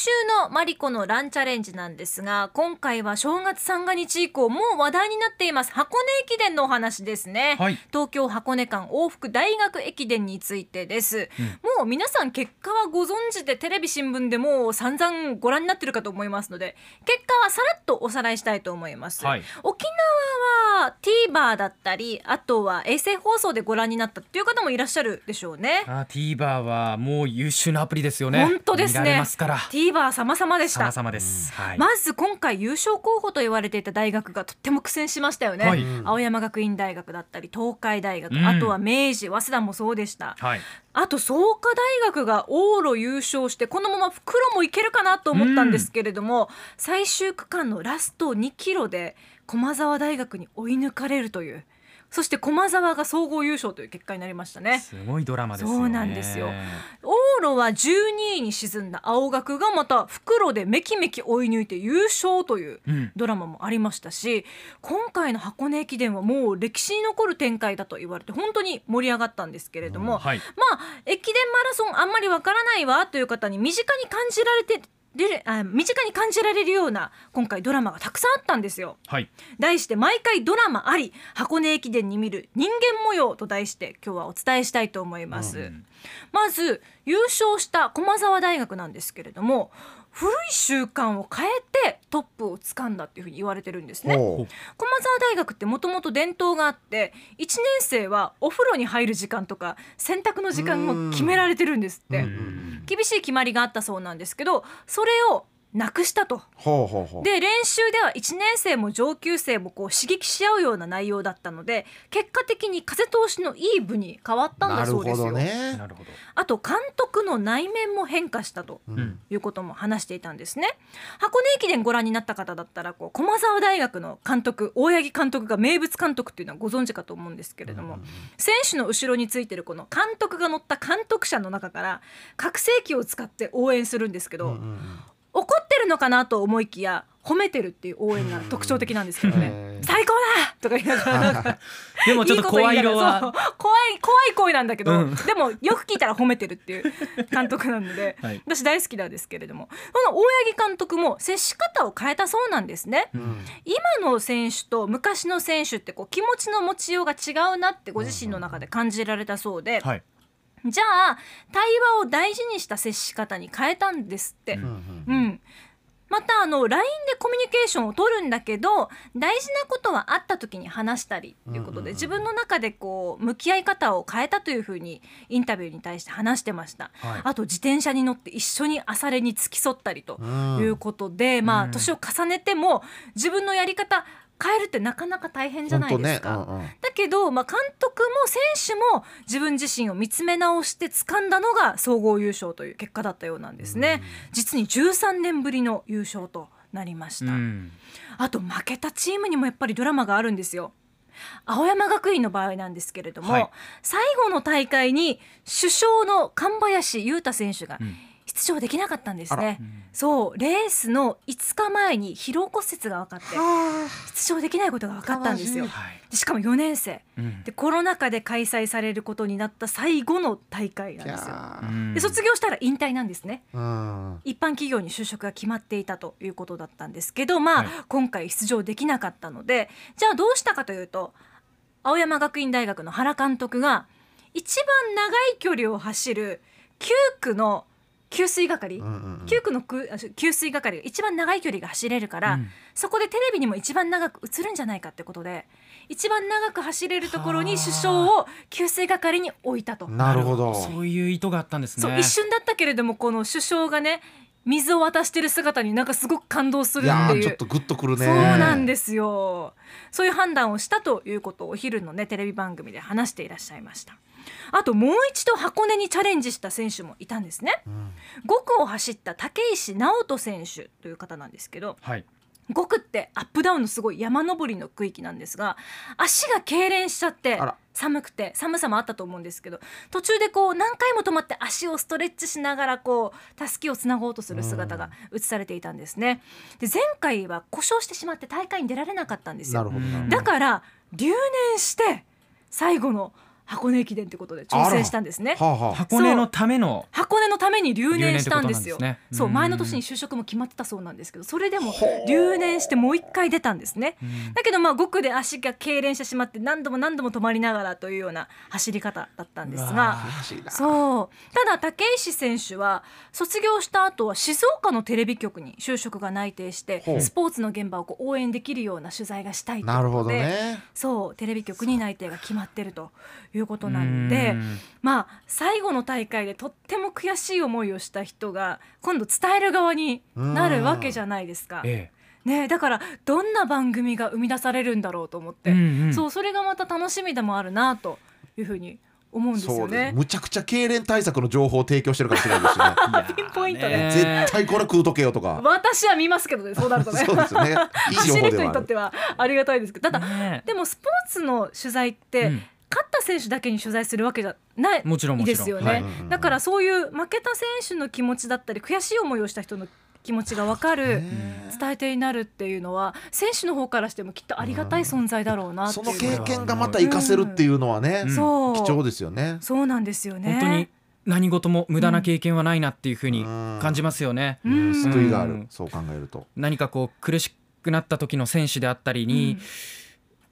週のマリコのランチャレンジなんですが今回は正月三が日以降もう話題になっています。箱根駅伝のお話ですね、はい。東京箱根間往復大学駅伝についてです、もう皆さん結果はご存知でテレビ新聞でもう散々ご覧になってるかと思いますので結果はさらっとおさらいしたいと思います、はい。沖縄は TVer だったりあとは衛星放送でご覧になったっていう方もいらっしゃるでしょうね。あ TVer はもう優秀なアプリですよね。本当ですね。ますから。TVer 様々でした。様々です、はい、まず今回優勝候補と言われていた大学がとっても苦戦しましたよね、はい。青山学院大学だったり東海大学、うん。あとは明治早稲田もそうでした。はいあと創価大学が往路優勝してこのまま袋もいけるかなと思ったんですけれども、最終区間のラスト2キロで駒澤大学に追い抜かれるという。そして駒澤が総合優勝という結果になりましたね。すごいドラマですよね。そうなんですよ。往路は12位に沈んだ青学がまた復路でめきめき追い抜いて優勝といううん。ドラマもありましたし今回の箱根駅伝はもう歴史に残る展開だと言われて本当に盛り上がったんですけれども、はい。まあ駅伝マラソンあんまりわからないわという方に身近に感じられてであ身近に感じられるような今回ドラマがたくさんあったんですよ。はい。題して毎回ドラマあり箱根駅伝に見る人間模様と題して今日はお伝えしたいと思います、うんまず優勝した駒澤大学なんですけれども古い習慣を変えてトップを掴んだっていうふうに言われてるんですね。ほ駒澤大学ってもともと伝統があって1年生はお風呂に入る時間とか洗濯の時間も決められてるんですって。うん厳しい決まりがあったそうなんですけどそれをなくしたと。で練習では1年生も上級生もこう刺激し合うような内容だったので結果的に風通しのいい部に変わったんだそうですよ。どね。なるほど。あと監督の内面も変化したとうん。いうことも話していたんですね。箱根駅伝ご覧になった方だったらこう駒澤大学の監督大八木監督が名物監督っていうのはご存知かと思うんですけれども、選手の後ろについてるこの監督が乗った監督車の中から拡声器を使って応援するんですけど、うんうん怒ってるのかなと思いきや褒めてるっていう応援が特徴的なんですけどね。最高だとか言いながら。なんかでもちょっと声色いいこと言いながらそう。は怖い怖い声なんだけど、うん。でもよく聞いたら褒めてるっていう監督なので、はい。私大好きなんですけれども。この大八木監督も接し方を変えたそうなんですね。うん。今の選手と昔の選手ってこう気持ちの持ちようが違うなってご自身の中で感じられたそうで、はい。じゃあ対話を大事にした接し方に変えたんですって。うんうんうん、またあの LINE でコミュニケーションを取るんだけど大事なことはあった時に話したりということで、自分の中でこう向き合い方を変えたというふうにインタビューに対して話してました、はい。あと自転車に乗って一緒に朝練に付き添ったりとうんいうことで、まあうん。年を重ねても自分のやり方変えるってなかなか大変じゃないですか。ねうんうんだけど、まあ、監督も選手も自分自身を見つめ直して掴んだのが総合優勝という結果だったようなんですね。実に13年ぶりの優勝となりました。うんあと負けたチームにもやっぱりドラマがあるんですよ。青山学院の場合なんですけれども、はい最後の大会に首相の神林雄太選手がうん出場できなかったんですね。うんそう。レースの5日前に疲労骨折が分かっては出場できないことが分かったんですよ。はい。でしかも4年生。うん。でコロナ禍で開催されることになった最後の大会なんですよ。やうん。で卒業したら引退なんですね。一般企業に就職が決まっていたということだったんですけどまあ、はい。今回出場できなかったのでじゃあどうしたかというと青山学院大学の原監督が一番長い距離を走る9区の給水係、うんうんうん。9区のくあ給水係が一番長い距離が走れるから、うん。そこでテレビにも一番長く映るんじゃないかってことで一番長く走れるところに首相を給水係に置いたと。なるほど。そういう意図があったんですね。そう一瞬だったけれどもこの首相がね水を渡してる姿になんかすごく感動するいやっていう。ーちょっとグッとくるね。そうなんですよ。そういう判断をしたということをお昼のねテレビ番組で話していらっしゃいましたあともう一度箱根にチャレンジした選手もいたんですね。うん。5区を走った竹石直人選手という方なんですけどはい。5区ってアップダウンのすごい山登りの区域なんですが足が痙攣しちゃって寒くて寒さもあったと思うんですけど途中でこう何回も止まって足をストレッチしながらこうたすきをつなごうとする姿が映されていたんですね。で前回は故障してしまって大会に出られなかったんですよ。だから留年して最後の箱根駅伝ということで挑戦したんですね。はあはあ。箱根のための箱根のために留年したんですよ。ね。そう。うん。前の年に就職も決まってたそうなんですけどそれでも留年してもう一回出たんですね。うん。だけどまあ5区で足が痙攣してしまって何度も何度も止まりながらというような走り方だったんですが。そう。ただ武石選手は卒業した後は静岡のテレビ局に就職が内定してスポーツの現場をこう応援できるような取材がしたいというなるほどことで、ね。そうテレビ局に内定が決まってるということなんでうん。まあ最後の大会でとっても悔しい思いをした人が今度伝える側になるわけじゃないですか。えね、だからどんな番組が生み出されるんだろうと思って、えうんうん。そうそれがまた楽しみでもあるなというふうに思うんですよね。むちゃくちゃ痙攣対策の情報を提供してるかもしれないですしね。ピンポイントで。ね絶対これ食うとけよとか。私は見ますけどねそうなるとね。そうですよね。走る人にとってはありがたいですけど。ただねでもスポーツの取材って、うん勝った選手だけに取材するわけじゃないもちろんもちろん。ですよはい。ね、だからそういう負けた選手の気持ちだったり悔しい思いをした人の気持ちが分かるね伝え手になるっていうのは選手の方からしてもきっとありがたい存在だろうなってそいう。の経験がまた活かせるっていうのはね、うん。そう貴重ですよね。そう。なんですよね。本当に何事も無駄な経験はないなっていうふうに感じますよね。うん。うん。救いがある、うん。そう考えると。何かこう苦しくなった時の選手であったりに、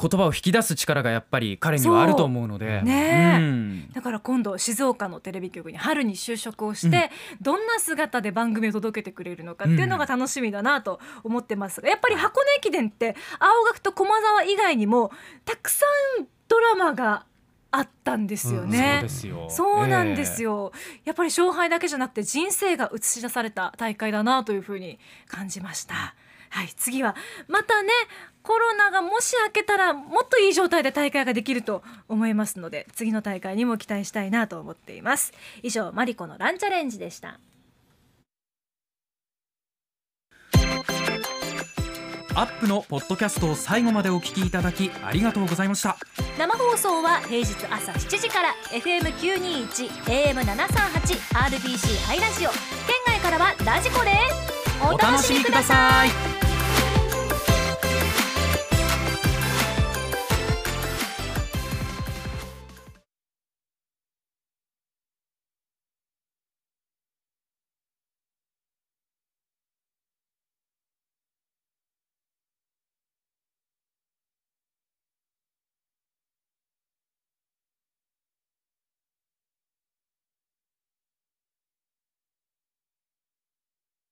言葉を引き出す力がやっぱり彼にはあると思うので。ねえうんだから今度静岡のテレビ局に春に就職をして、どんな姿で番組を届けてくれるのかっていうのが楽しみだなと思ってますがやっぱり箱根駅伝って青学と駒澤以外にもたくさんドラマがあったんですよそうね。ですよ。そうなんですよ。よ、やっぱり勝敗だけじゃなくて人生が映し出された大会だなというふうに感じました。はい、次はまたねコロナがもし明けたらもっといい状態で大会ができると思いますので次の大会にも期待したいなと思っています。以上マリコのランチャレンジでした。アップのポッドキャストを最後までお聞きいただきありがとうございました。生放送は平日朝7時から FM921 AM738 RBC ハイラジオ。県外からはラジコで。すお楽しみください。